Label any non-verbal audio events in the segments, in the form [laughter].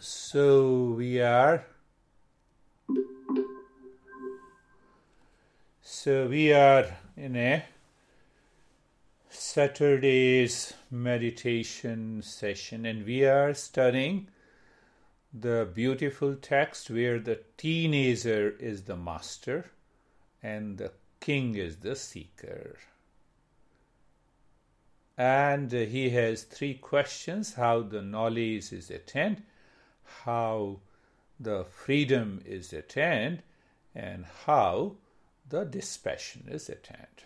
So we are so we are in a Saturday's meditation session and we are studying the beautiful text where the teenager is the master and the king is the seeker. And he has three questions how the knowledge is attained, how the freedom is attained, and how the dispassion is attained.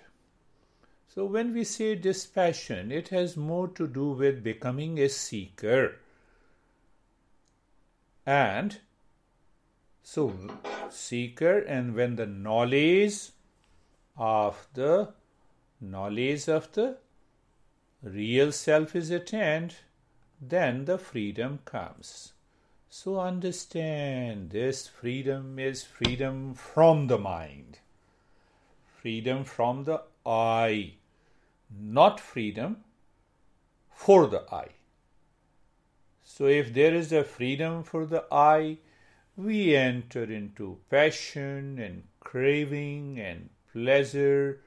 So, when we say dispassion, it has more to do with becoming a seeker. And so, seeker, and when the knowledge of the knowledge of the real self is attained, then the freedom comes. So understand this freedom is freedom from the mind, freedom from the I, not freedom for the I. So if there is a freedom for the I, we enter into passion and craving and pleasure,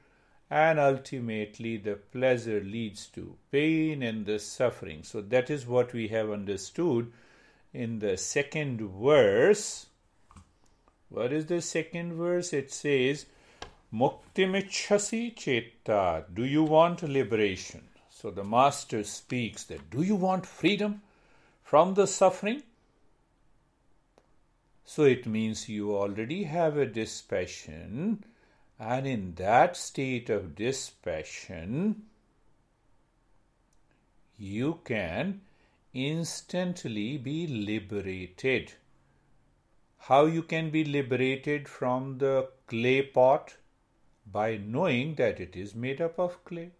and ultimately the pleasure leads to pain and the suffering. So that is what we have understood in the second verse. What is the second verse? It says, Muktimichhasi chetta. Do you want liberation? So the master speaks that do you want freedom from the suffering? So it means you already have a dispassion, and in that state of dispassion, you can instantly be liberated. How you can be liberated from the clay pot? By knowing that it is made up of clay.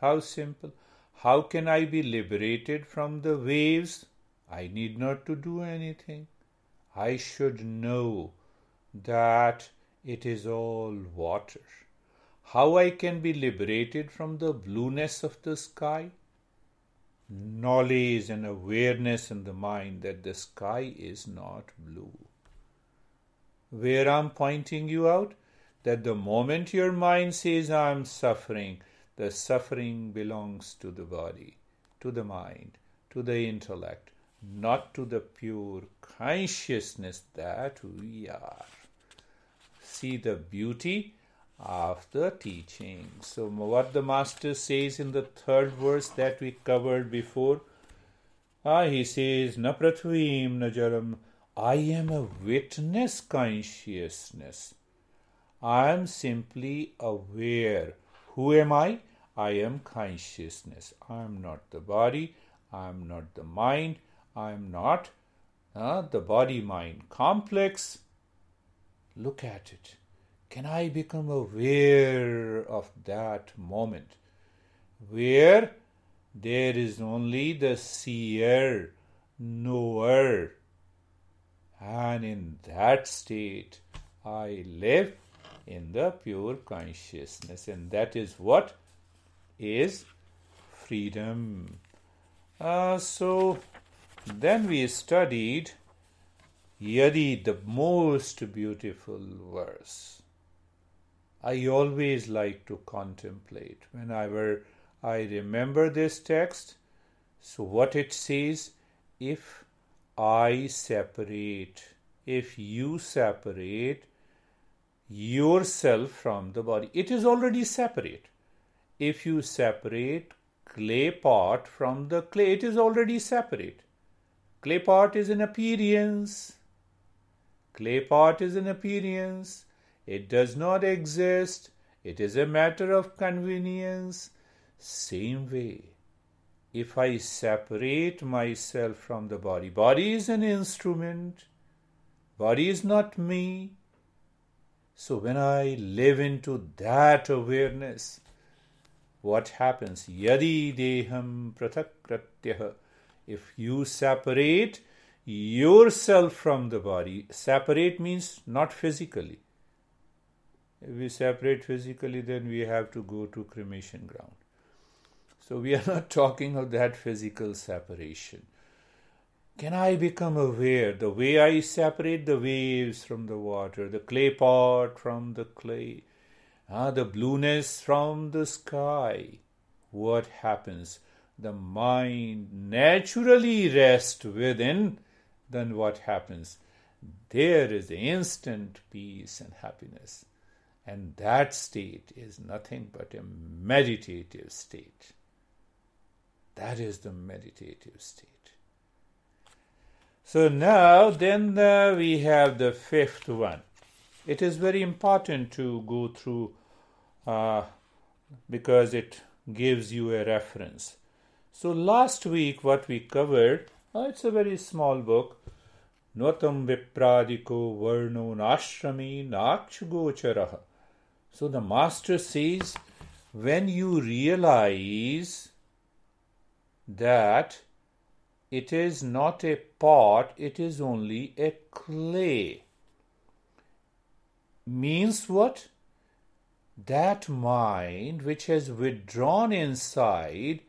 How simple. How can I be liberated from the waves? I need not to do anything. I should know that it is all water. How I can be liberated from the blueness of the sky? Knowledge and awareness in the mind that the sky is not blue. Where I'm pointing you out, that the moment your mind says I'm suffering, the suffering belongs to the body, to the mind, to the intellect, not to the pure consciousness that we are. See the beauty of the teaching. So, what the Master says in the third verse that we covered before, ah, he says, Na prathvim najaram, I am a witness consciousness. I am simply aware. Who am I? I am consciousness. I am not the body. I am not the mind. I am not uh, the body mind complex. Look at it can I become aware of that moment where there is only the seer, knower, and in that state I live in the pure consciousness, and that is what is freedom. Uh, so then we studied Yadi, the most beautiful verse. I always like to contemplate whenever I remember this text. So, what it says if I separate, if you separate yourself from the body, it is already separate. If you separate clay pot from the clay, it is already separate. Clay pot is an appearance. Clay pot is an appearance. It does not exist. It is a matter of convenience. Same way, if I separate myself from the body, body is an instrument, body is not me. So when I live into that awareness, what happens? Yadi deham prathakratyaha. If you separate yourself from the body, separate means not physically. If we separate physically, then we have to go to cremation ground. So we are [laughs] not talking of that physical separation. Can I become aware the way I separate the waves from the water, the clay pot from the clay, ah, the blueness from the sky? What happens? The mind naturally rests within, then what happens? There is instant peace and happiness. And that state is nothing but a meditative state. That is the meditative state. So now, then uh, we have the fifth one. It is very important to go through uh, because it gives you a reference. So last week, what we covered, uh, it's a very small book. Notam Vipradiko Varno Nashrami Nakshgocharaha. So the master says, when you realize that it is not a pot, it is only a clay. Means what? That mind which has withdrawn inside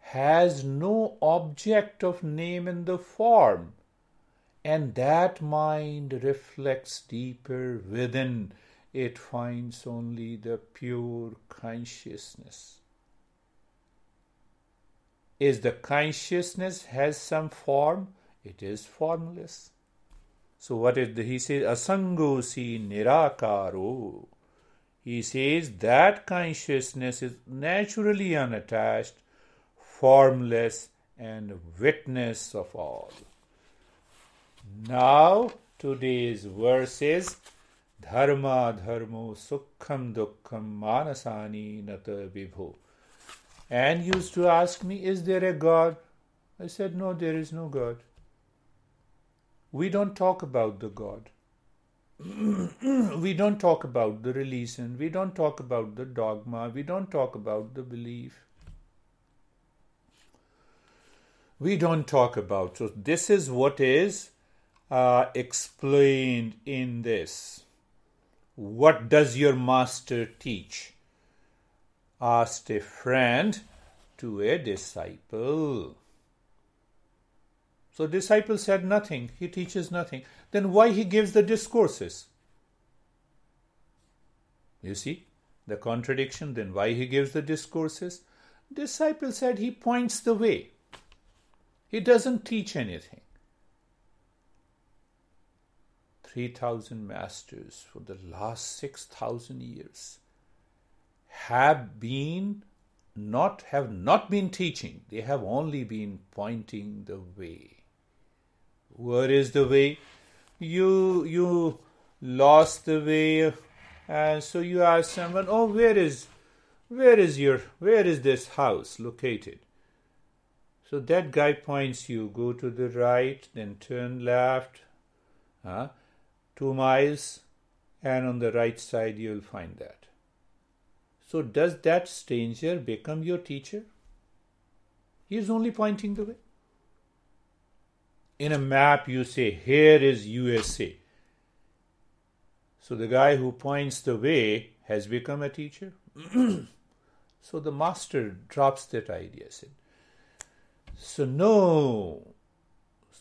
has no object of name in the form, and that mind reflects deeper within. It finds only the pure consciousness is the consciousness has some form, it is formless. So what is the, he says asangosi nirakaro. He says that consciousness is naturally unattached, formless, and witness of all. Now today's verse is Dharma sukham dukkham manasani nata vibho and used to ask me, Is there a God? I said, No, there is no God. We don't talk about the God. [clears throat] we don't talk about the religion. We don't talk about the dogma. We don't talk about the belief. We don't talk about. So, this is what is uh, explained in this. What does your master teach? asked a friend to a disciple. So disciple said nothing, he teaches nothing. Then why he gives the discourses? You see the contradiction, then why he gives the discourses? Disciple said he points the way. He doesn't teach anything. 3,000 masters for the last 6,000 years have been not have not been teaching. They have only been pointing the way. Where is the way? You you lost the way and so you ask someone oh where is where is your where is this house located? So that guy points you go to the right then turn left huh? Two miles and on the right side you'll find that so, does that stranger become your teacher? He is only pointing the way. In a map, you say, Here is USA. So, the guy who points the way has become a teacher. [clears throat] so, the master drops that idea. Said, so, no.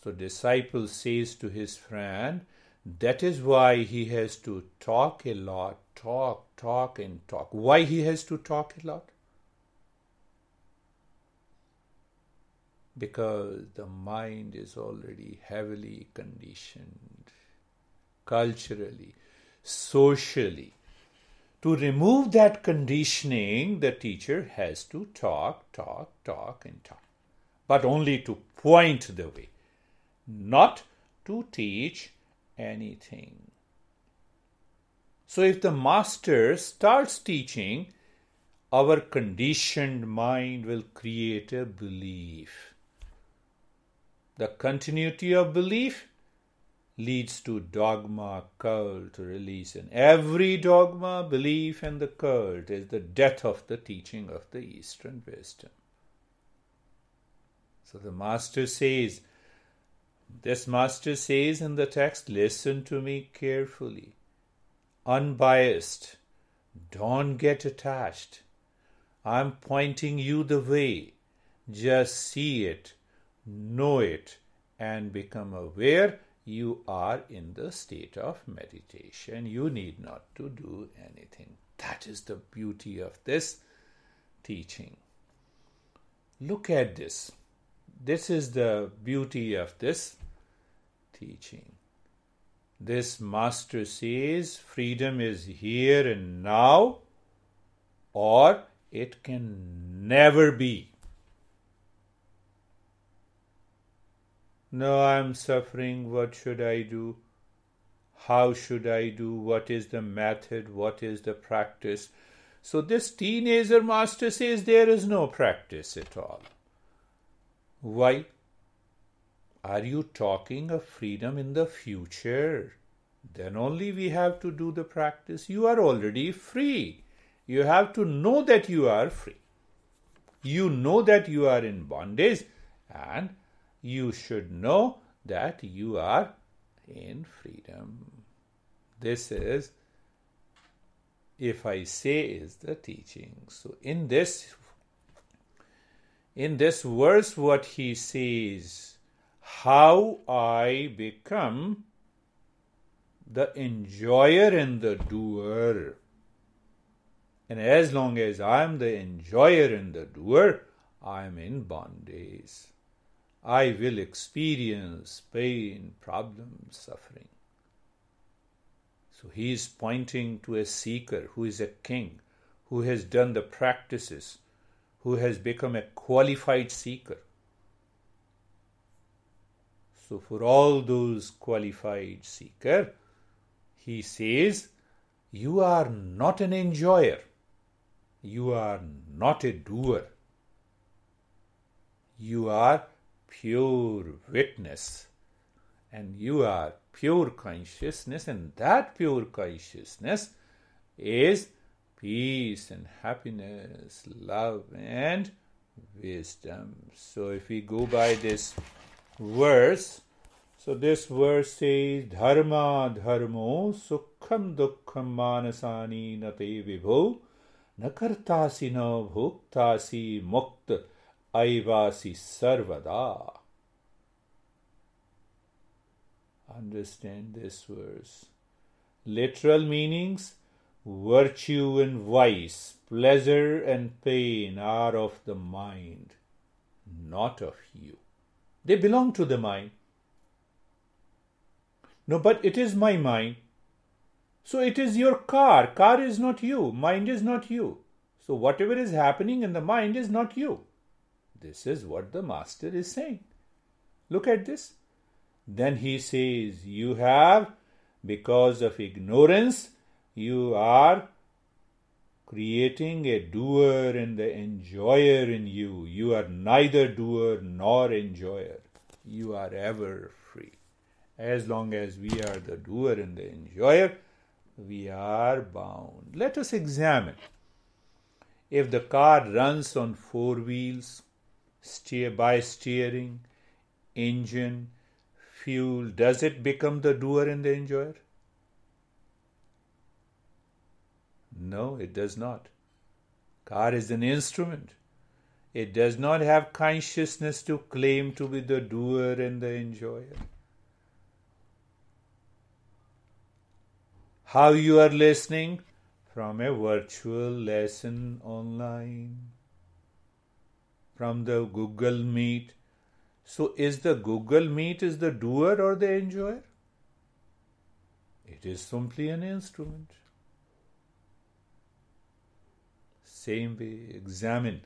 So, disciple says to his friend, that is why he has to talk a lot, talk, talk, and talk. Why he has to talk a lot? Because the mind is already heavily conditioned culturally, socially. To remove that conditioning, the teacher has to talk, talk, talk, and talk. But only to point the way, not to teach anything. So if the master starts teaching, our conditioned mind will create a belief. The continuity of belief leads to dogma, cult, religion. Every dogma, belief, and the cult is the death of the teaching of the Eastern wisdom. So the Master says, this Master says in the text, listen to me carefully, unbiased, don't get attached. I'm pointing you the way. Just see it, know it, and become aware you are in the state of meditation. You need not to do anything. That is the beauty of this teaching. Look at this. This is the beauty of this teaching. This master says freedom is here and now, or it can never be. No, I'm suffering. What should I do? How should I do? What is the method? What is the practice? So, this teenager master says there is no practice at all. Why? Are you talking of freedom in the future? Then only we have to do the practice. You are already free. You have to know that you are free. You know that you are in bondage, and you should know that you are in freedom. This is, if I say, is the teaching. So in this in this verse, what he says, how I become the enjoyer and the doer. And as long as I am the enjoyer and the doer, I am in bondage. I will experience pain, problems, suffering. So he is pointing to a seeker who is a king, who has done the practices, who has become a qualified seeker. So for all those qualified seeker, he says, you are not an enjoyer. You are not a doer. You are pure witness. And you are pure consciousness, and that pure consciousness is peace and happiness, love and wisdom. So if we go by this verse, so this verse says, Dharma dharmo sukham dukkham manasani nate vibho nakartasi na bhuktasi mukta aivasi sarvada. Understand this verse. Literal meanings Virtue and vice, pleasure and pain are of the mind, not of you. They belong to the mind. No, but it is my mind. So it is your car. Car is not you. Mind is not you. So whatever is happening in the mind is not you. This is what the Master is saying. Look at this. Then he says, You have, because of ignorance, you are creating a doer and the enjoyer in you. You are neither doer nor enjoyer. You are ever free. As long as we are the doer and the enjoyer, we are bound. Let us examine. If the car runs on four wheels, steer by steering, engine, fuel, does it become the doer and the enjoyer? No, it does not. God is an instrument. It does not have consciousness to claim to be the doer and the enjoyer. How you are listening? From a virtual lesson online. From the Google Meet. So is the Google Meet is the doer or the enjoyer? It is simply an instrument. Same way, examine.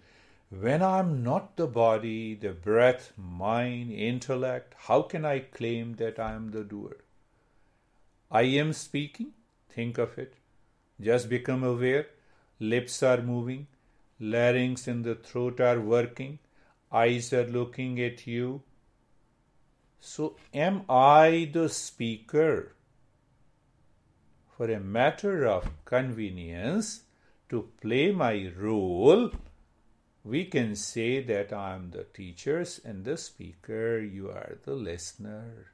When I'm not the body, the breath, mind, intellect, how can I claim that I am the doer? I am speaking, think of it. Just become aware. Lips are moving, larynx in the throat are working, eyes are looking at you. So, am I the speaker? For a matter of convenience, to play my role, we can say that I am the teachers and the speaker, you are the listener.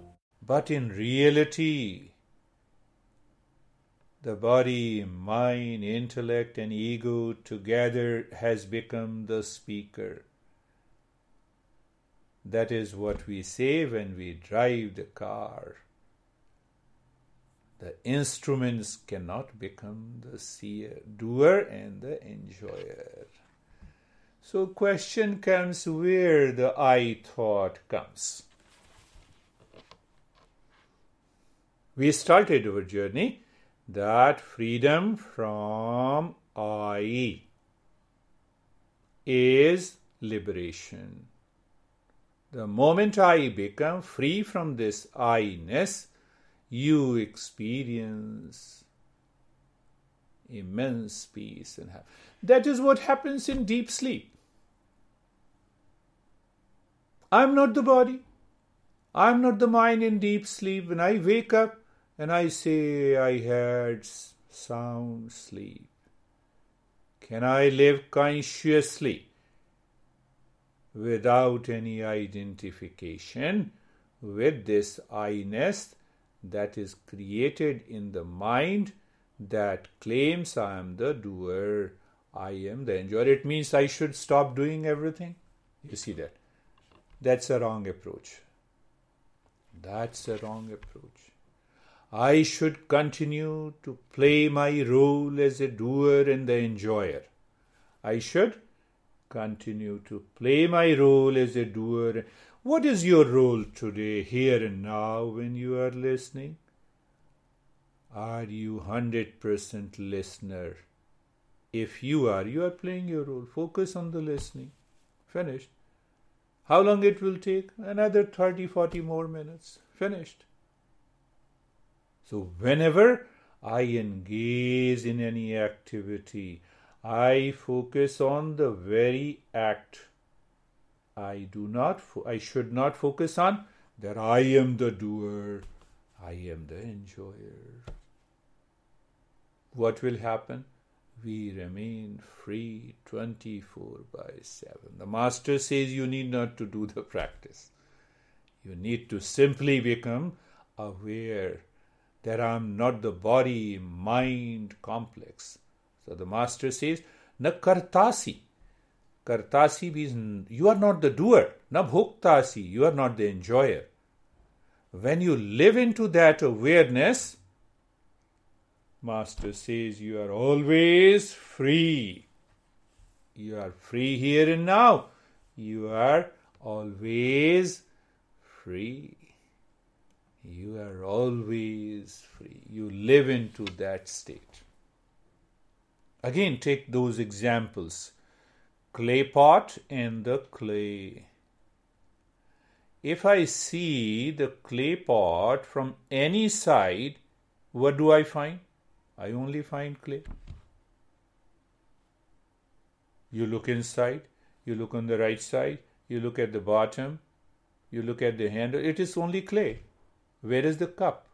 But in reality, the body, mind, intellect, and ego together has become the speaker. That is what we say when we drive the car. The instruments cannot become the seer, doer and the enjoyer. So question comes where the I thought comes. We started our journey that freedom from I is liberation. The moment I become free from this I ness, you experience immense peace and happiness. That is what happens in deep sleep. I'm not the body. I'm not the mind in deep sleep. When I wake up, and I say I had sound sleep. Can I live consciously without any identification with this I ness that is created in the mind that claims I am the doer, I am the enjoyer? It means I should stop doing everything. You see that? That's a wrong approach. That's a wrong approach. I should continue to play my role as a doer and the enjoyer. I should continue to play my role as a doer. What is your role today, here and now, when you are listening? Are you 100% listener? If you are, you are playing your role. Focus on the listening. Finished. How long it will take? Another 30, 40 more minutes. Finished. So, whenever I engage in any activity, I focus on the very act. I do not, fo- I should not focus on that I am the doer, I am the enjoyer. What will happen? We remain free 24 by 7. The Master says you need not to do the practice. You need to simply become aware that I am not the body mind complex. So the master says, Na kartasi. Kartasi means you are not the doer. Na bhoktasi, you are not the enjoyer. When you live into that awareness, Master says you are always free. You are free here and now. You are always free. You are always free. You live into that state. Again, take those examples clay pot and the clay. If I see the clay pot from any side, what do I find? I only find clay. You look inside, you look on the right side, you look at the bottom, you look at the handle, it is only clay. Where is the cup?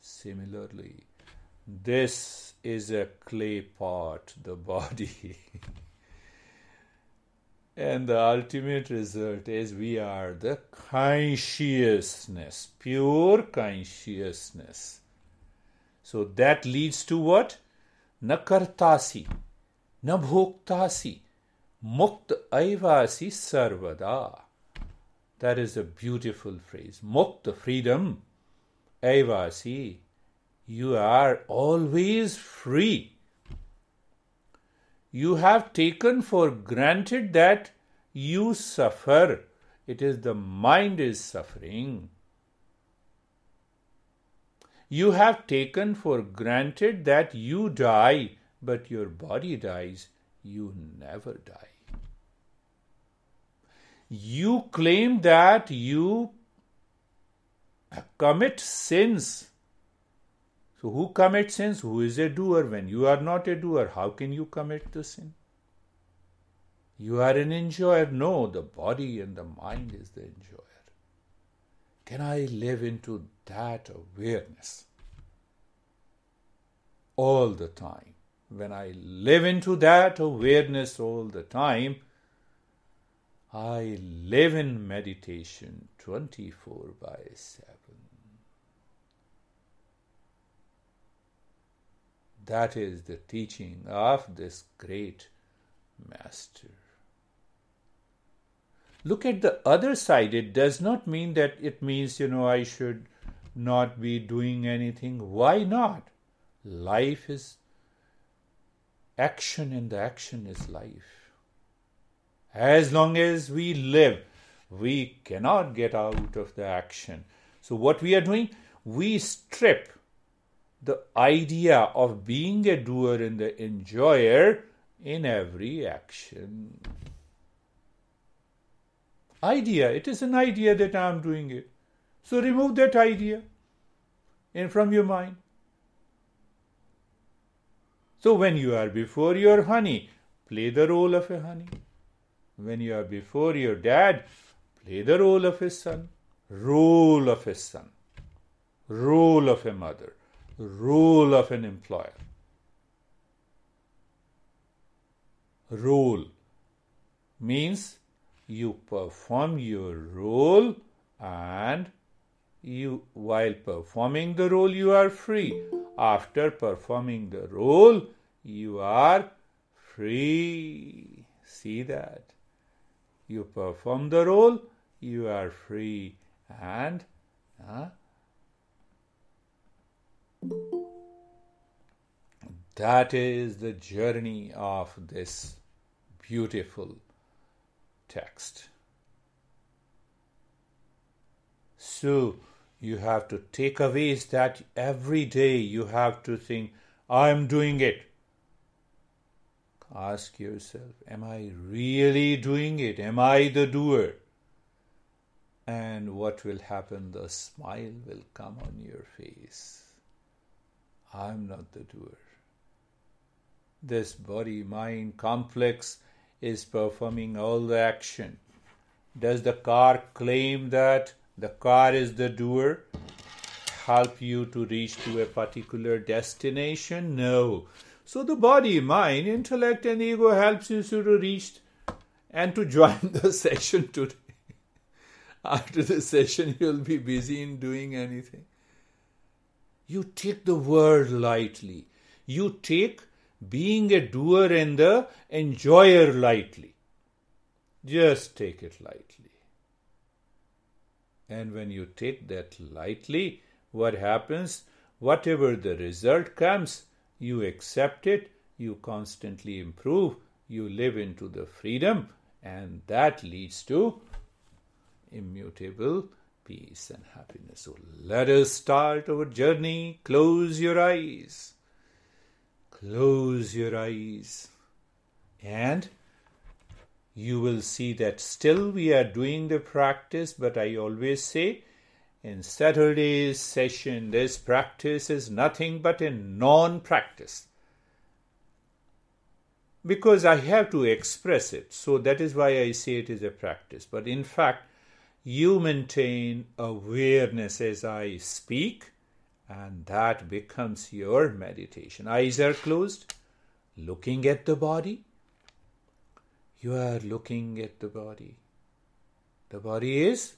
Similarly, this is a clay pot, the body. [laughs] and the ultimate result is we are the consciousness, pure consciousness. So that leads to what? Nakartasi, nabhoktasi, mukt aivasi sarvada. That is a beautiful phrase. Mukt, freedom, aivasi, you are always free. You have taken for granted that you suffer. It is the mind is suffering. You have taken for granted that you die, but your body dies. You never die. You claim that you commit sins so, who commits sins? Who is a doer? When you are not a doer, how can you commit the sin? You are an enjoyer. No, the body and the mind is the enjoyer. Can I live into that awareness all the time? When I live into that awareness all the time, I live in meditation 24 by 7. That is the teaching of this great master. Look at the other side. It does not mean that it means, you know, I should not be doing anything. Why not? Life is action, and the action is life. As long as we live, we cannot get out of the action. So, what we are doing, we strip the idea of being a doer and the enjoyer in every action. Idea, it is an idea that I am doing it. So remove that idea in from your mind. So when you are before your honey, play the role of a honey. When you are before your dad, play the role of a son. Role of a son. Role of a mother role of an employer. Role means you perform your role and you while performing the role you are free after performing the role you are free see that you perform the role you are free and uh, that is the journey of this beautiful text. So you have to take away that every day you have to think, I'm doing it. Ask yourself, Am I really doing it? Am I the doer? And what will happen? The smile will come on your face. I'm not the doer. This body mind complex is performing all the action. Does the car claim that the car is the doer? Help you to reach to a particular destination? No. So the body, mind, intellect, and ego helps you to reach and to join [laughs] the session today. After the session, you'll be busy in doing anything. You take the word lightly. You take being a doer and the enjoyer lightly. Just take it lightly. And when you take that lightly, what happens? Whatever the result comes, you accept it, you constantly improve, you live into the freedom, and that leads to immutable peace and happiness. So let us start our journey. Close your eyes. close your eyes and you will see that still we are doing the practice, but I always say in Saturday's session, this practice is nothing but a non practice. Because I have to express it, so that is why I say it is a practice. But in fact, you maintain awareness as I speak, and that becomes your meditation. Eyes are closed, looking at the body you are looking at the body. The body is,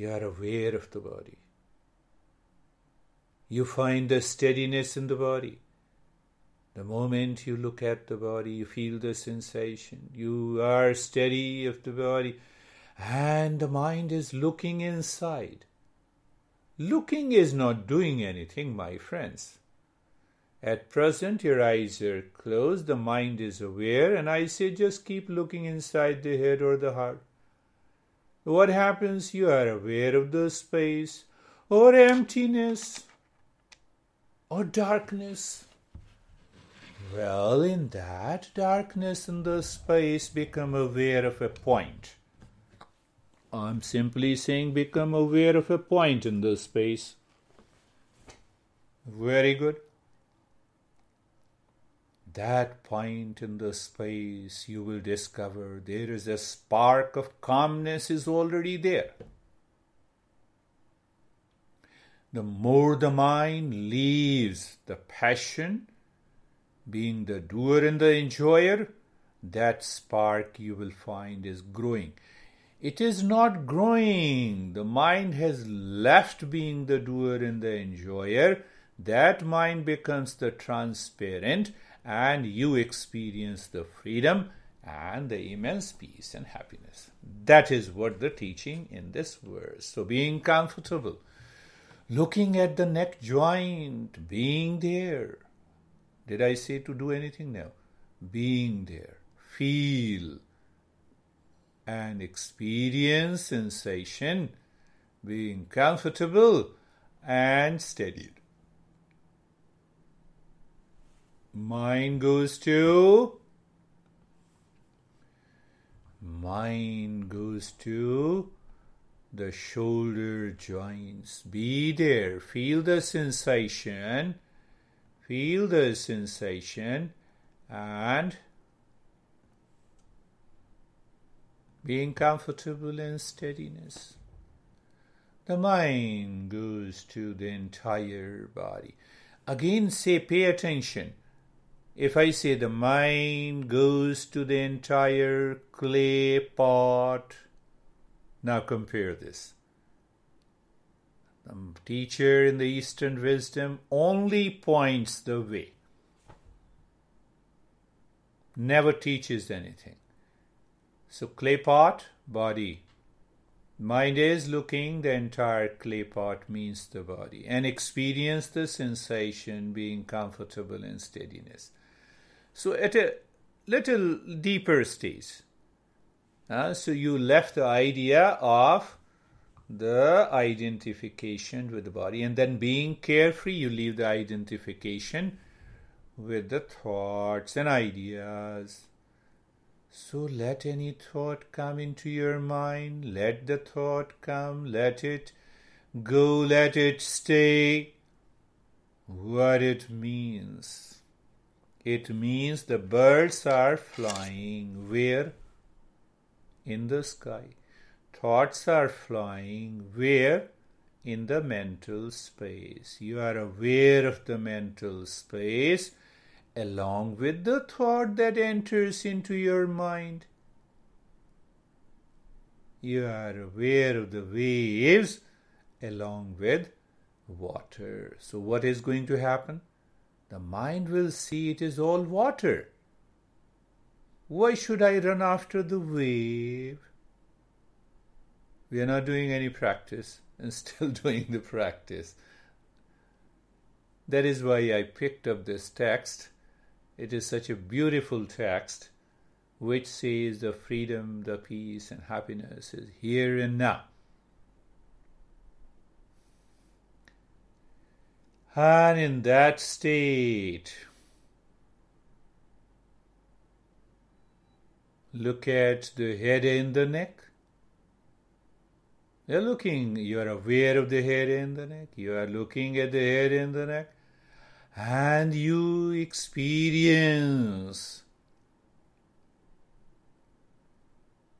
you are aware of the body. You find the steadiness in the body. The moment you look at the body, you feel the sensation. You are steady of the body, and the mind is looking inside. Looking is not doing anything, my friends. At present, your eyes are closed, the mind is aware, and I say just keep looking inside the head or the heart. What happens? You are aware of the space or emptiness or darkness. Well, in that darkness in the space, become aware of a point. I'm simply saying become aware of a point in the space. Very good that point in the space you will discover there is a spark of calmness is already there. The more the mind leaves the passion being the doer and the enjoyer that spark you will find is growing. It is not growing. The mind has left being the doer and the enjoyer. That mind becomes the transparent and you experience the freedom and the immense peace and happiness. That is what the teaching in this verse. So, being comfortable, looking at the neck joint, being there. Did I say to do anything now? Being there, feel and experience sensation, being comfortable and steadied. Mind goes to. Mind goes to the shoulder joints. Be there. Feel the sensation. Feel the sensation and being comfortable in steadiness. The mind goes to the entire body. Again, say, pay attention. If I say the mind goes to the entire clay pot, now compare this. The teacher in the Eastern wisdom only points the way, never teaches anything. So, clay pot, body. Mind is looking, the entire clay pot means the body, and experience the sensation being comfortable in steadiness. So at a little deeper stage, uh, so you left the idea of the identification with the body, and then being carefree, you leave the identification with the thoughts and ideas. So let any thought come into your mind, let the thought come, let it go, let it stay. What it means it means the birds are flying where? In the sky. Thoughts are flying where? In the mental space. You are aware of the mental space along with the thought that enters into your mind. You are aware of the waves along with water. So, what is going to happen? The mind will see it is all water. Why should I run after the wave? We are not doing any practice and [laughs] still doing the practice. That is why I picked up this text. It is such a beautiful text which says the freedom, the peace, and happiness is here and now. And in that state, look at the head and the neck. You're looking, you are aware of the head and the neck, you are looking at the head and the neck, and you experience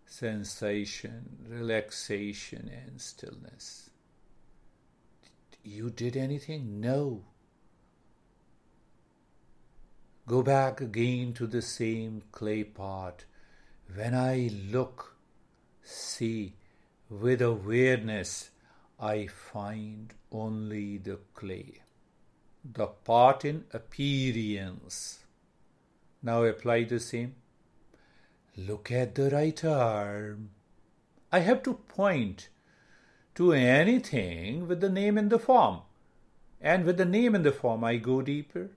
sensation, relaxation, and stillness. You did anything? No. Go back again to the same clay pot. When I look, see, with awareness, I find only the clay, the pot in appearance. Now apply the same. Look at the right arm. I have to point to anything with the name in the form. And with the name in the form, I go deeper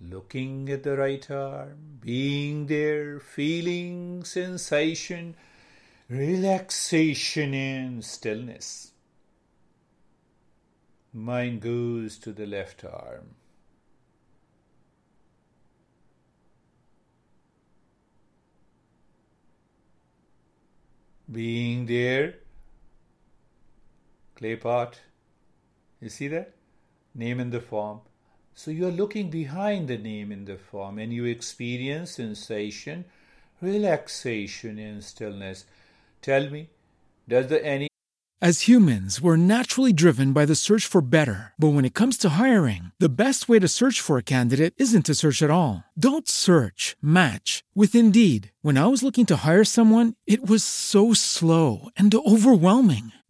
looking at the right arm, being there, feeling sensation, relaxation and stillness. Mind goes to the left arm. Being there, clay pot. You see that? Name in the form. So you are looking behind the name in the form and you experience sensation, relaxation, and stillness. Tell me, does the any As humans, we're naturally driven by the search for better. But when it comes to hiring, the best way to search for a candidate isn't to search at all. Don't search, match with Indeed. When I was looking to hire someone, it was so slow and overwhelming.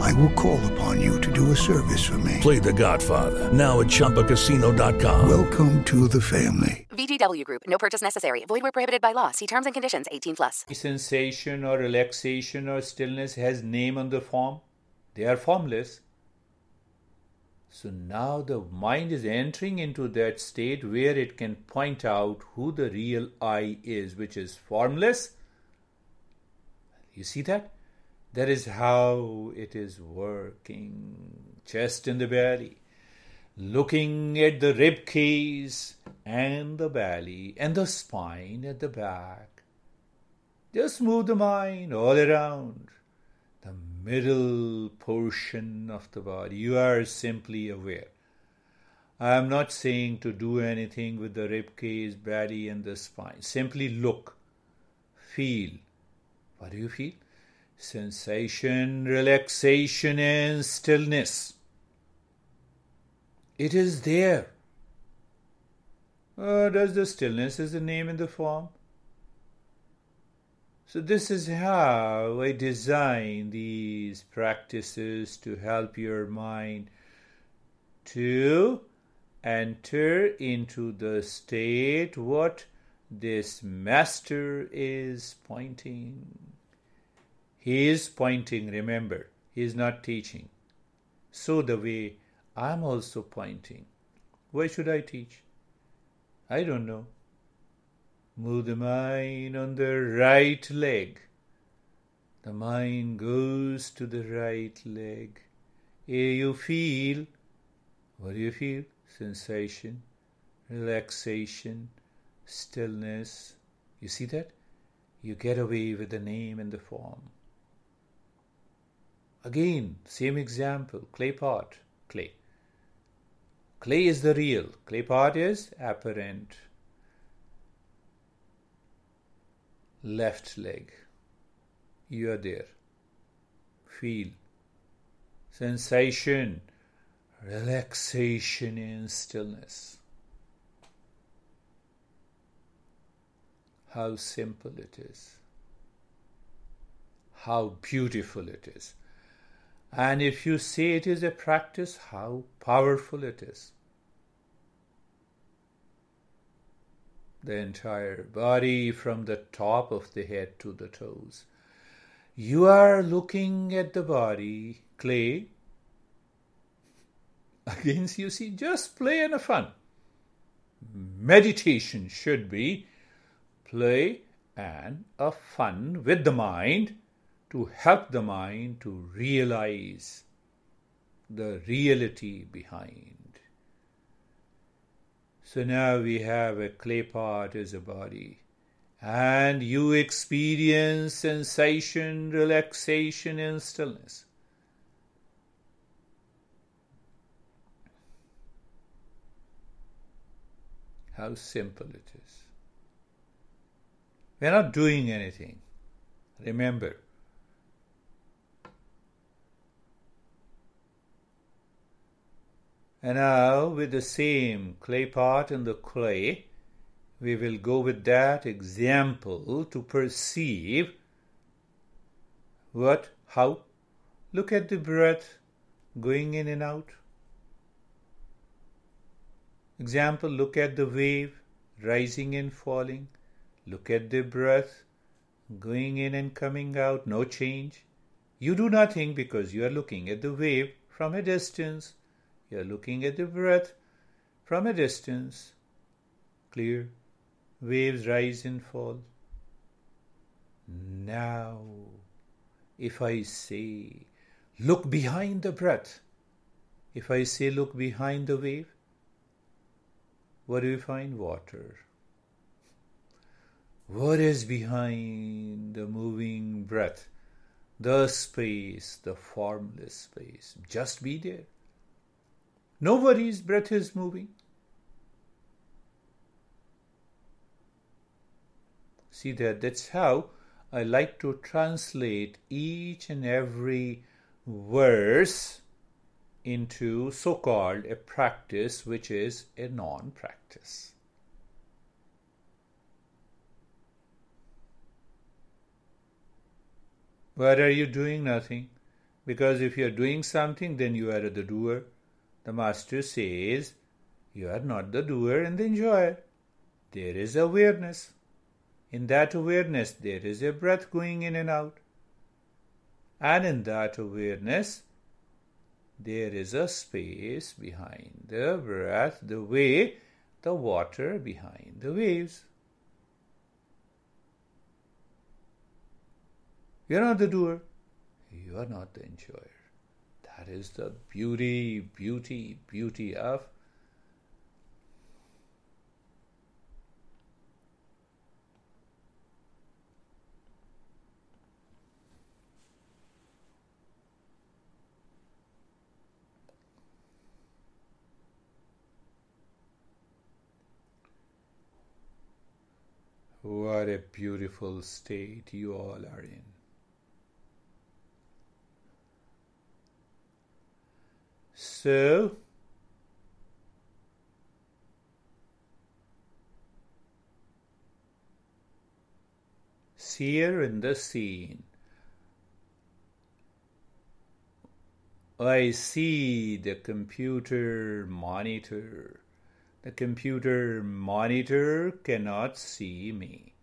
I will call upon you to do a service for me. Play The Godfather now at ChumbaCasino.com. Welcome to the family. VGW Group. No purchase necessary. Void where prohibited by law. See terms and conditions. 18 plus. sensation or relaxation or stillness has name on the form? They are formless. So now the mind is entering into that state where it can point out who the real I is, which is formless. You see that? That is how it is working. Chest in the belly. Looking at the rib cage and the belly and the spine at the back. Just move the mind all around the middle portion of the body. You are simply aware. I am not saying to do anything with the rib cage, belly, and the spine. Simply look, feel. What do you feel? Sensation, relaxation, and stillness. It is there. Uh, does the stillness is the name in the form? So, this is how I design these practices to help your mind to enter into the state what this master is pointing. He is pointing, remember, he is not teaching. So, the way I'm also pointing. Why should I teach? I don't know. Move the mind on the right leg. The mind goes to the right leg. Here you feel. What do you feel? Sensation, relaxation, stillness. You see that? You get away with the name and the form. Again, same example clay pot, clay. Clay is the real. Clay pot is apparent. Left leg. You are there. Feel. Sensation. Relaxation in stillness. How simple it is. How beautiful it is. And if you see it is a practice, how powerful it is. The entire body from the top of the head to the toes. You are looking at the body, clay. [laughs] Again, you see, just play and a fun. Meditation should be play and a fun with the mind to help the mind to realize the reality behind. So now we have a clay pot as a body, and you experience sensation, relaxation, and stillness. How simple it is. We're not doing anything. Remember, And now, with the same clay pot and the clay, we will go with that example to perceive what, how. Look at the breath going in and out. Example, look at the wave rising and falling. Look at the breath going in and coming out, no change. You do nothing because you are looking at the wave from a distance. You are looking at the breath from a distance. Clear. Waves rise and fall. Now, if I say, look behind the breath, if I say, look behind the wave, what do we find? Water. What is behind the moving breath? The space, the formless space. Just be there. Nobody's breath is moving. See that? That's how I like to translate each and every verse into so called a practice which is a non practice. Why are you doing nothing? Because if you are doing something, then you are the doer. The Master says, You are not the doer and the enjoyer. There is awareness. In that awareness, there is a breath going in and out. And in that awareness, there is a space behind the breath, the way, the water behind the waves. You are not the doer, you are not the enjoyer. That is the beauty, beauty, beauty of What a beautiful state you all are in. So, seer in the scene. I see the computer monitor. The computer monitor cannot see me.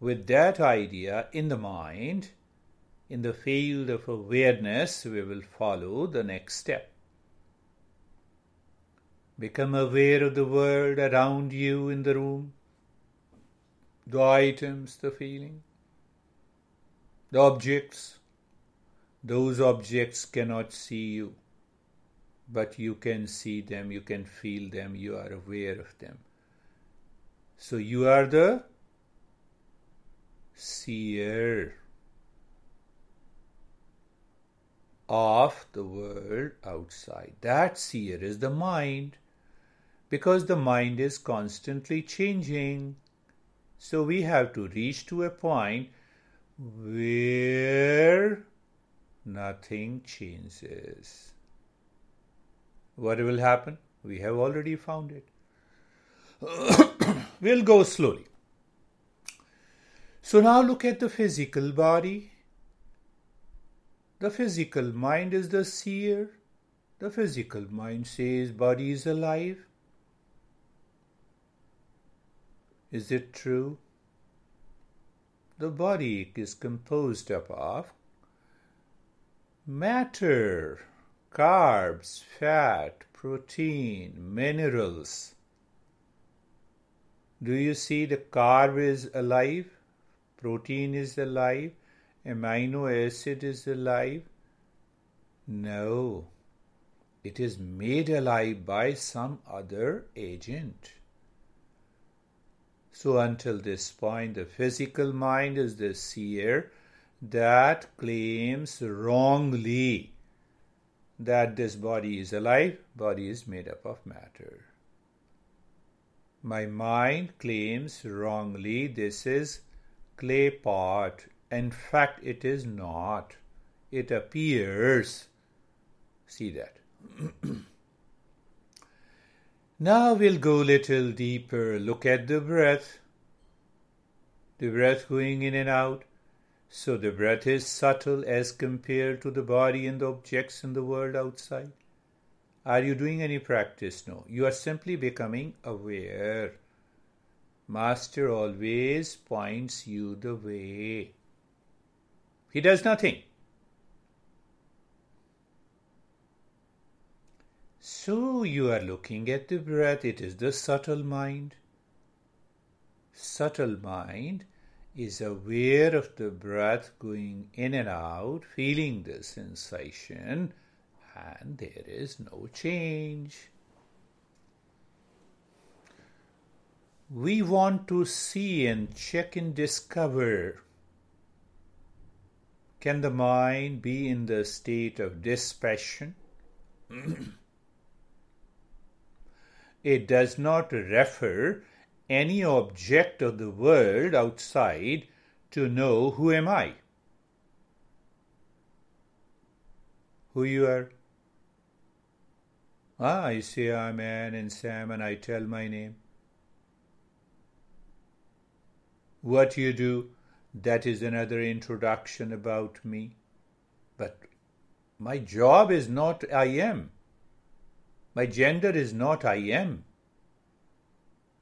With that idea in the mind, in the field of awareness, we will follow the next step. Become aware of the world around you in the room, the items, the feeling, the objects. Those objects cannot see you, but you can see them, you can feel them, you are aware of them. So you are the seer of the world outside. That seer is the mind Because the mind is constantly changing. So we have to reach to a point where nothing changes. What will happen? We have already found it. [coughs] we'll go slowly. So now look at the physical body. The physical mind is the seer. The physical mind says body is alive. Is it true? The body is composed of matter, carbs, fat, protein, minerals. Do you see the carb is alive? Protein is alive? Amino acid is alive? No. It is made alive by some other agent. So, until this point, the physical mind is the seer that claims wrongly that this body is alive, body is made up of matter. My mind claims wrongly this is clay pot. In fact, it is not. It appears. See that. [clears throat] now we'll go a little deeper. Look at the breath. The breath going in and out. So the breath is subtle as compared to the body and the objects in the world outside. Are you doing any practice? No. You are simply becoming aware. Master always points you the way. He does nothing. So you are looking at the breath. It is the subtle mind. Subtle mind is aware of the breath going in and out, feeling the sensation, and there is no change. We want to see and check and discover can the mind be in the state of dispassion? [clears throat] it does not refer any object of the world outside to know who am I? Who you are? Ah, I say I'm Ann and Sam and I tell my name. What you do, that is another introduction about me. But my job is not I am. My gender is not I am.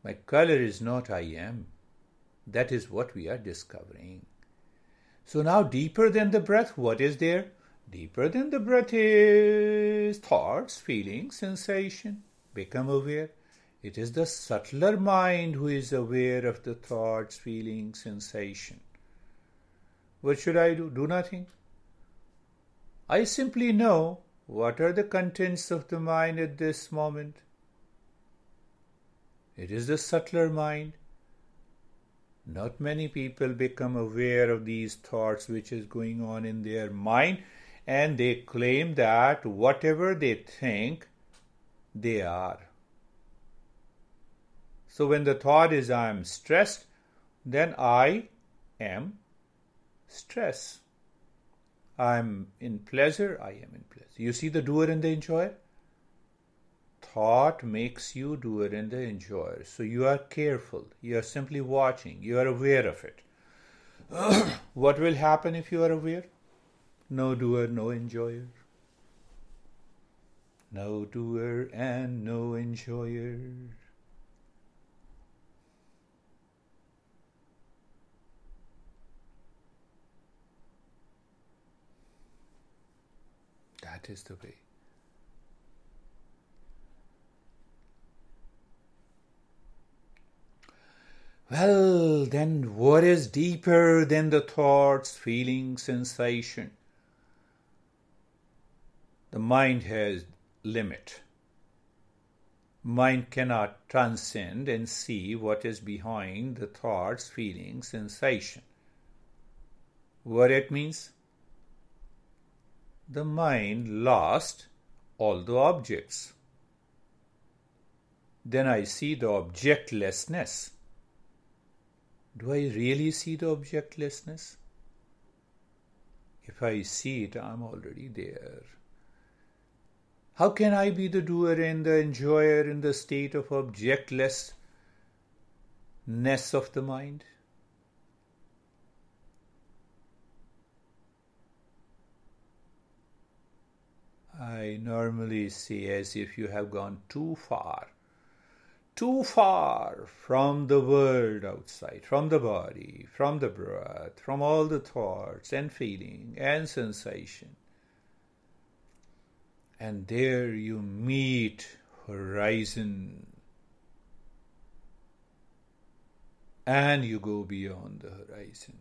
My color is not I am. That is what we are discovering. So now, deeper than the breath, what is there? Deeper than the breath is thoughts, feelings, sensation. Become aware. It is the subtler mind who is aware of the thoughts, feelings, sensation. What should I do? Do nothing. I simply know what are the contents of the mind at this moment. It is the subtler mind. Not many people become aware of these thoughts which is going on in their mind and they claim that whatever they think, they are. So when the thought is I am stressed, then I am stress. I am in pleasure, I am in pleasure. You see the doer and the enjoyer? thought makes you doer and the enjoyer. So you are careful. You are simply watching. You are aware of it. [coughs] what will happen if you are aware? No doer, no enjoyer. No doer and no enjoyer. That is to be. Well, then, what is deeper than the thoughts, feeling, sensation? The mind has limit. Mind cannot transcend and see what is behind the thoughts, feeling, sensation. What it means? The mind lost all the objects. then I see the objectlessness. Do I really see the objectlessness? If I see it, I'm already there. How can I be the doer and the enjoyer in the state of objectlessness of the mind? I normally say as if you have gone too far, too far from the world outside, from the body, from the breath, from all the thoughts and feeling and sensation. And there you meet horizon. And you go beyond the horizon.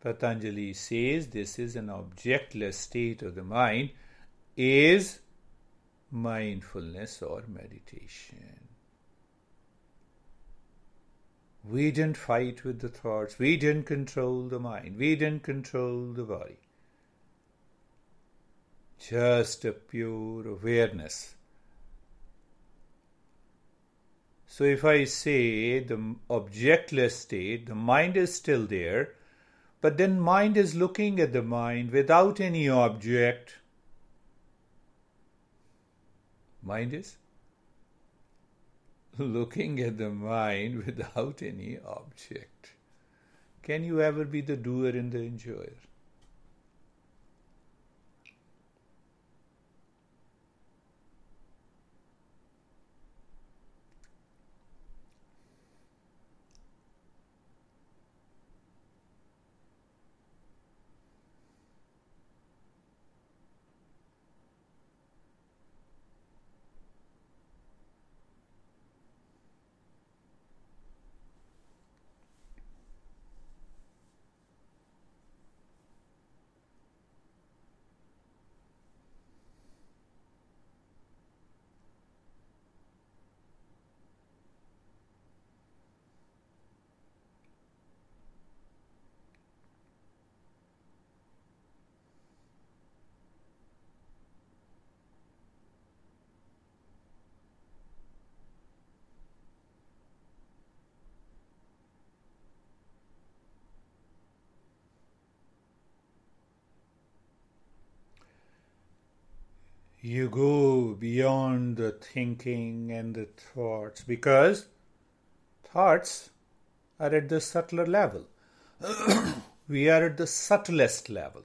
Patanjali says this is an objectless state of the mind is mindfulness or meditation. We didn't fight with the thoughts. We didn't control the mind. We didn't control the body. Just a pure awareness. So if I say the objectless state, the mind is still there, but then mind is looking at the mind without any object Mind is looking at the mind without any object. Can you ever be the doer and the enjoyer? You go beyond the thinking and the thoughts because thoughts are at the subtler level. [clears throat] we are at the subtlest level.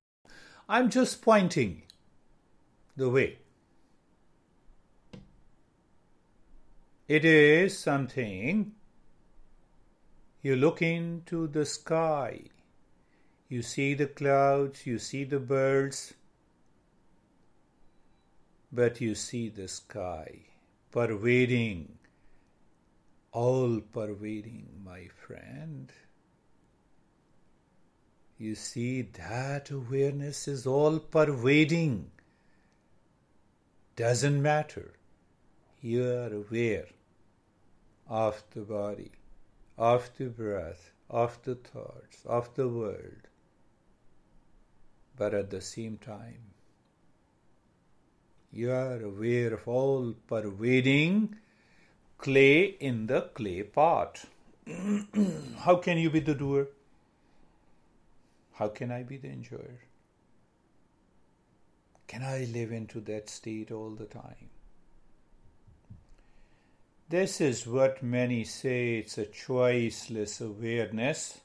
I'm just pointing the way. It is something you look into the sky you see the clouds, you see the birds, but you see the sky pervading, all pervading, my friend. You see that awareness is all pervading. Doesn't matter. You are aware of the body, of the breath, of the thoughts, of the world but at the same time, you are aware of all pervading clay in the clay pot. [clears throat] How can you be the doer? How can I be the enjoyer? Can I live into that state all the time? This is what many say it's a choiceless awareness.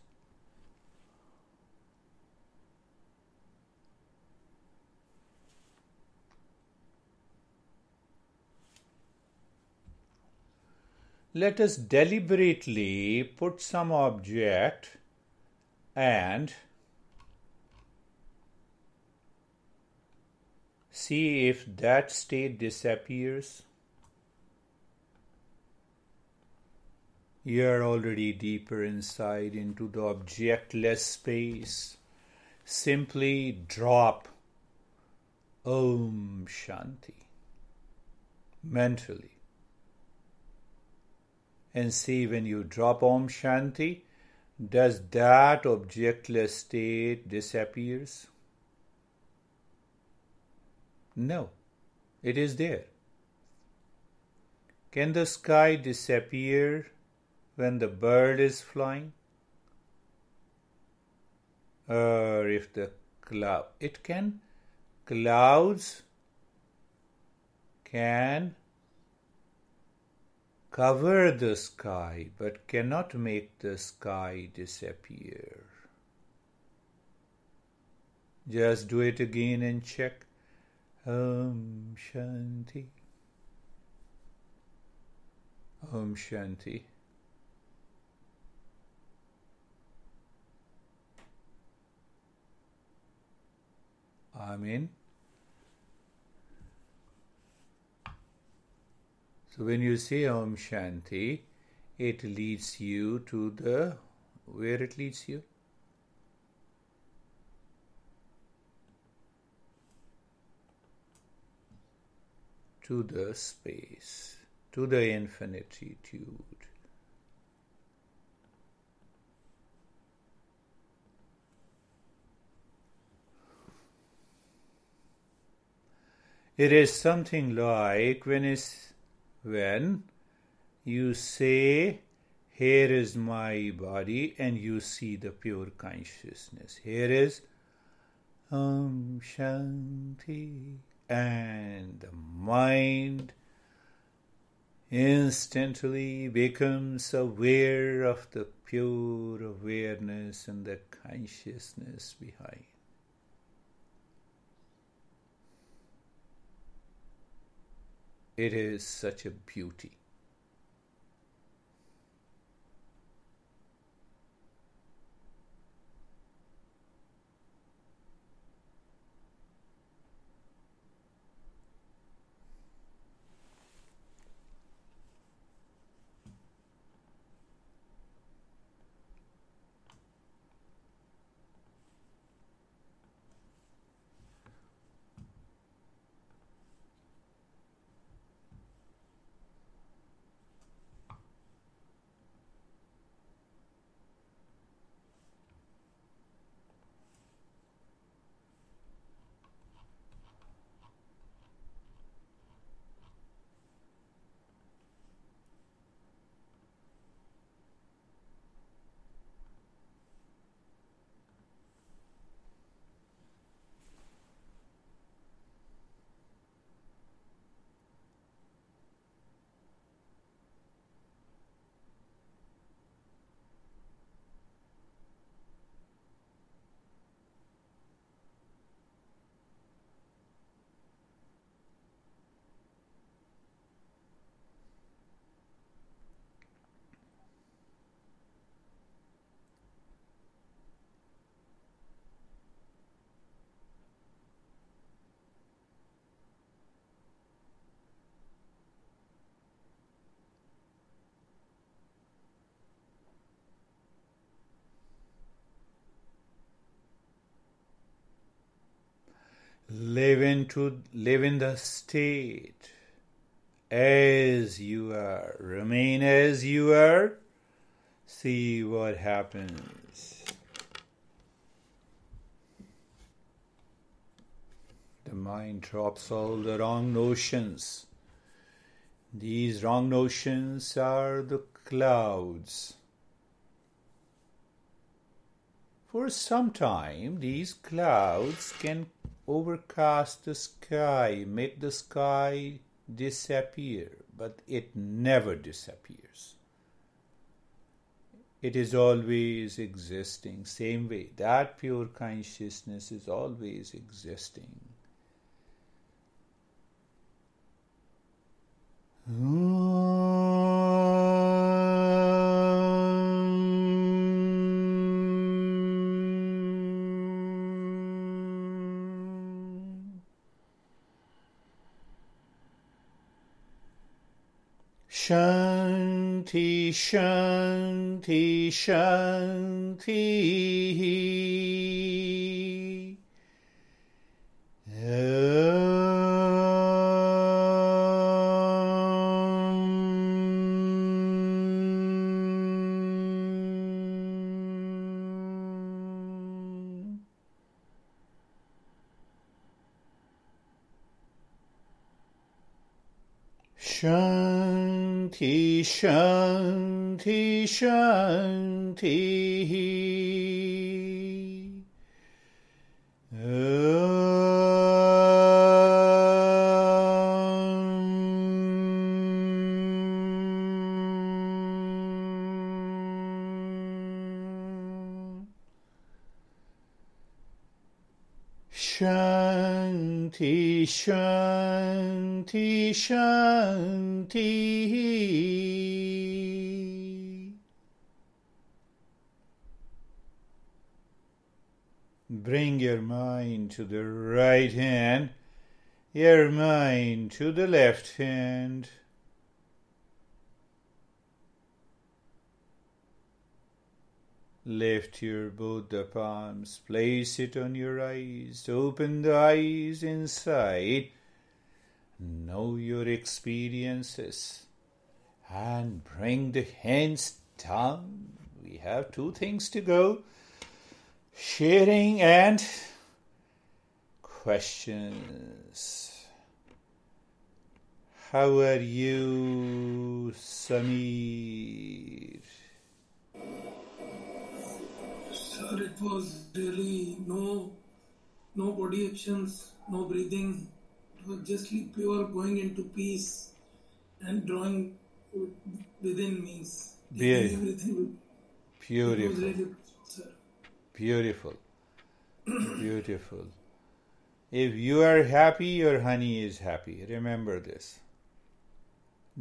Let us deliberately put some object and see if that state disappears. You are already deeper inside into the objectless space. Simply drop Om Shanti mentally. And see when you drop Om Shanti, does that objectless state disappears? No, it is there. Can the sky disappear when the bird is flying? Or if the cloud, it can, clouds can cover the sky but cannot make the sky disappear. Just do it again and check. Om Shanti. Om Shanti. Amen. So when you say Om Shanti, it leads you to the where it leads you? To the space, to the infinitude. It is something like when when you say here is my body and you see the pure consciousness. Here is Om Shanti and the mind instantly becomes aware of the pure awareness and the consciousness behind. It is such a beauty. Live into live in the state. As you are remain as you are. See what happens. The mind drops all the wrong notions. These wrong notions are the clouds. For some time these clouds can overcast the sky, make the sky disappear. but it never disappears. It is always existing, same way. That pure consciousness is always existing. Hmm. Shanti, Shanti, Shanti. Om. Shanti, Shanti, Shanti. Om. Shanti, Shanti. Bring your mind to the right hand, your mind to the left hand. Lift your Buddha palms, place it on your eyes, open the eyes inside. Know your experiences and bring the hands down. We have two things to go sharing and questions. How are you, Samir? Sir, it was really no, no body actions, no breathing. It was just pure going into peace and drawing within means. Be- Everything. It was Beautiful, really, beautiful, [clears throat] beautiful. If you are happy, your honey is happy. Remember this.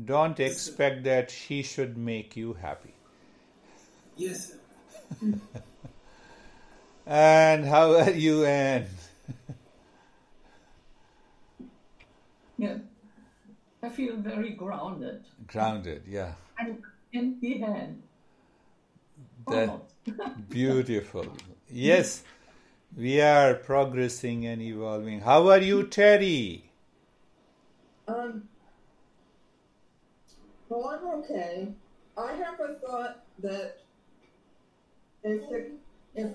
Don't expect that she should make you happy. Yes, [laughs] sir. And how are you, Anne? [laughs] Yeah. I feel very grounded Grounded, yeah. and in the hand. That [laughs] beautiful. Yes, we are progressing and evolving. How are you, Terry? Um, well, I'm okay. I have a thought that if the, if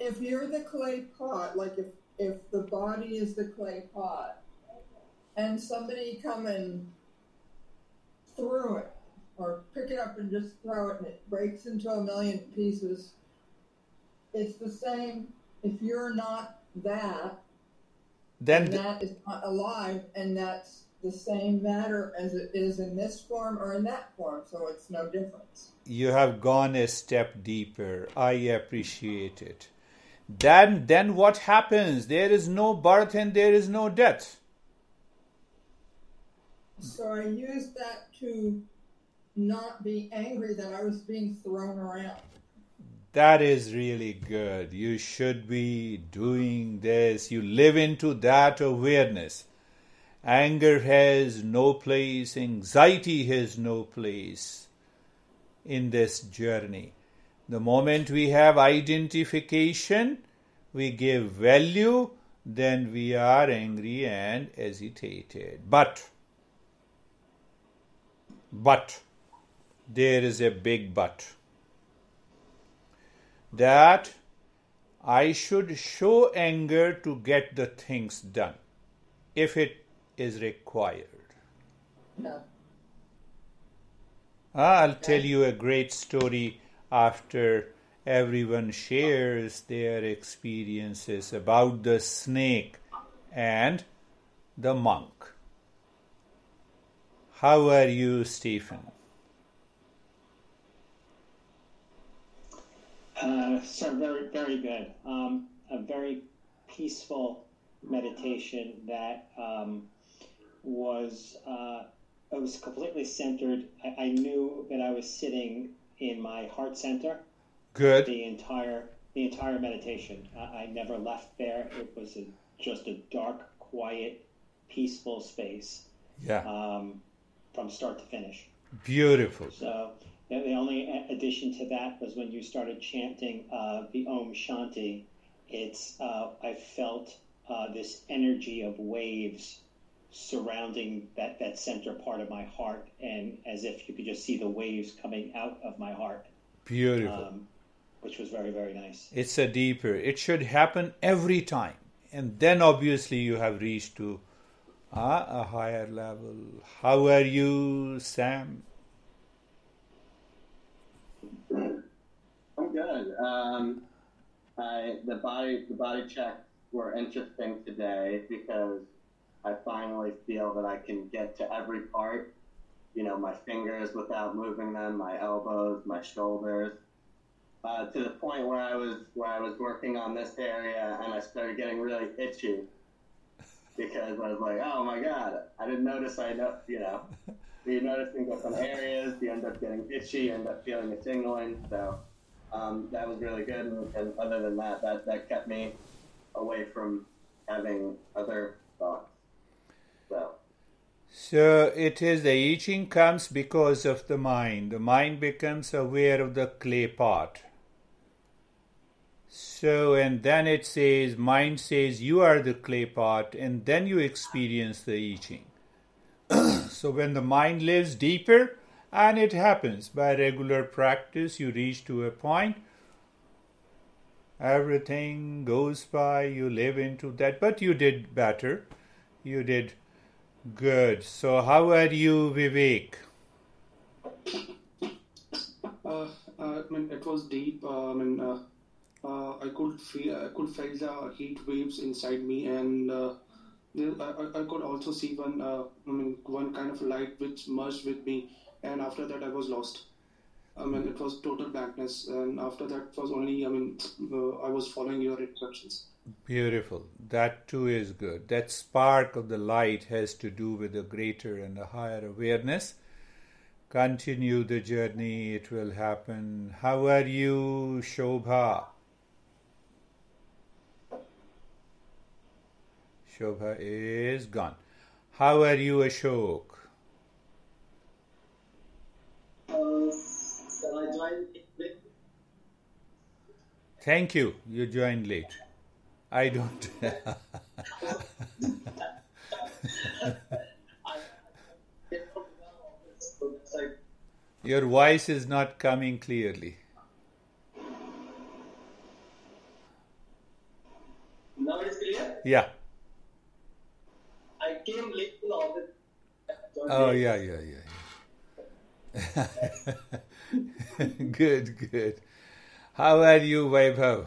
if you're the clay pot, like if if the body is the clay pot, and somebody come and threw it or pick it up and just throw it and it breaks into a million pieces, it's the same. If you're not that, Then that is not alive, and that's the same matter as it is in this form or in that form, so it's no difference. you have gone a step deeper. I appreciate it. Then, then what happens? There is no birth and there is no death. So I used that to not be angry that I was being thrown around. That is really good. You should be doing this. You live into that awareness. Anger has no place, anxiety has no place in this journey. The moment we have identification, we give value, then we are angry and agitated. But, but, there is a big but that I should show anger to get the things done if it is required. No. Ah, I'll tell you a great story after everyone shares their experiences about the snake and the monk. How are you, Stephen? Uh, so very, very good. Um, a very peaceful meditation that um, was uh, it was completely centered. I, I, knew that I was sitting in my heart center. Good. The entire the entire meditation. I, I never left there. It was a, just a dark, quiet, peaceful space. Yeah. Um, from start to finish. Beautiful. So the only addition to that was when you started chanting uh, the Om Shanti. It's uh, I felt uh, this energy of waves surrounding that, that center part of my heart, and as if you could just see the waves coming out of my heart. Beautiful. Um, which was very, very nice. It's a deeper. It should happen every time. And then obviously you have reached to uh, a higher level. How are you, Sam? I'm good. Um, I, the body the body checks were interesting today because I finally feel that I can get to every part. You know, my fingers without moving them, my elbows, my shoulders, uh, to the point where I was where I was working on this area and I started getting really itchy because I was like, oh my god, I didn't notice I know, you know. [laughs] you notice in different areas, you end up getting itchy, you end up feeling a tingling. So um, that was really good. And, and, other than that, that, that kept me away from having other thoughts. So. It is the itching comes because of the mind. The mind becomes aware of the clay pot. So, and then it says, mind says, you are the clay pot, and then you experience the itching. [clears throat] so, when the mind lives deeper, and it happens by regular practice, you reach to a point, everything goes by, you live into that, but you did better. You did good. So, how are you, Vivek? Uh, uh, I mean, it was deep. Uh, I mean, uh, uh, I could feel I could feel the heat waves inside me, and uh, I, I could also see one I mean one kind of light which merged with me, and after that I was lost. I mean it was total blackness, and after that was only I mean I was following your instructions. Beautiful. That too is good. That spark of the light has to do with a greater and a higher awareness. Continue the journey, it will happen. How are you, Shobha? Shobha is gone. How are you, Ashok? Thank you. You joined late. I don't. [laughs] Your voice is not coming clearly. Now it's clear? Yeah. I came late to the office. Oh, yeah, yeah, yeah. yeah. [laughs] good, good. How are you, Vaibhav?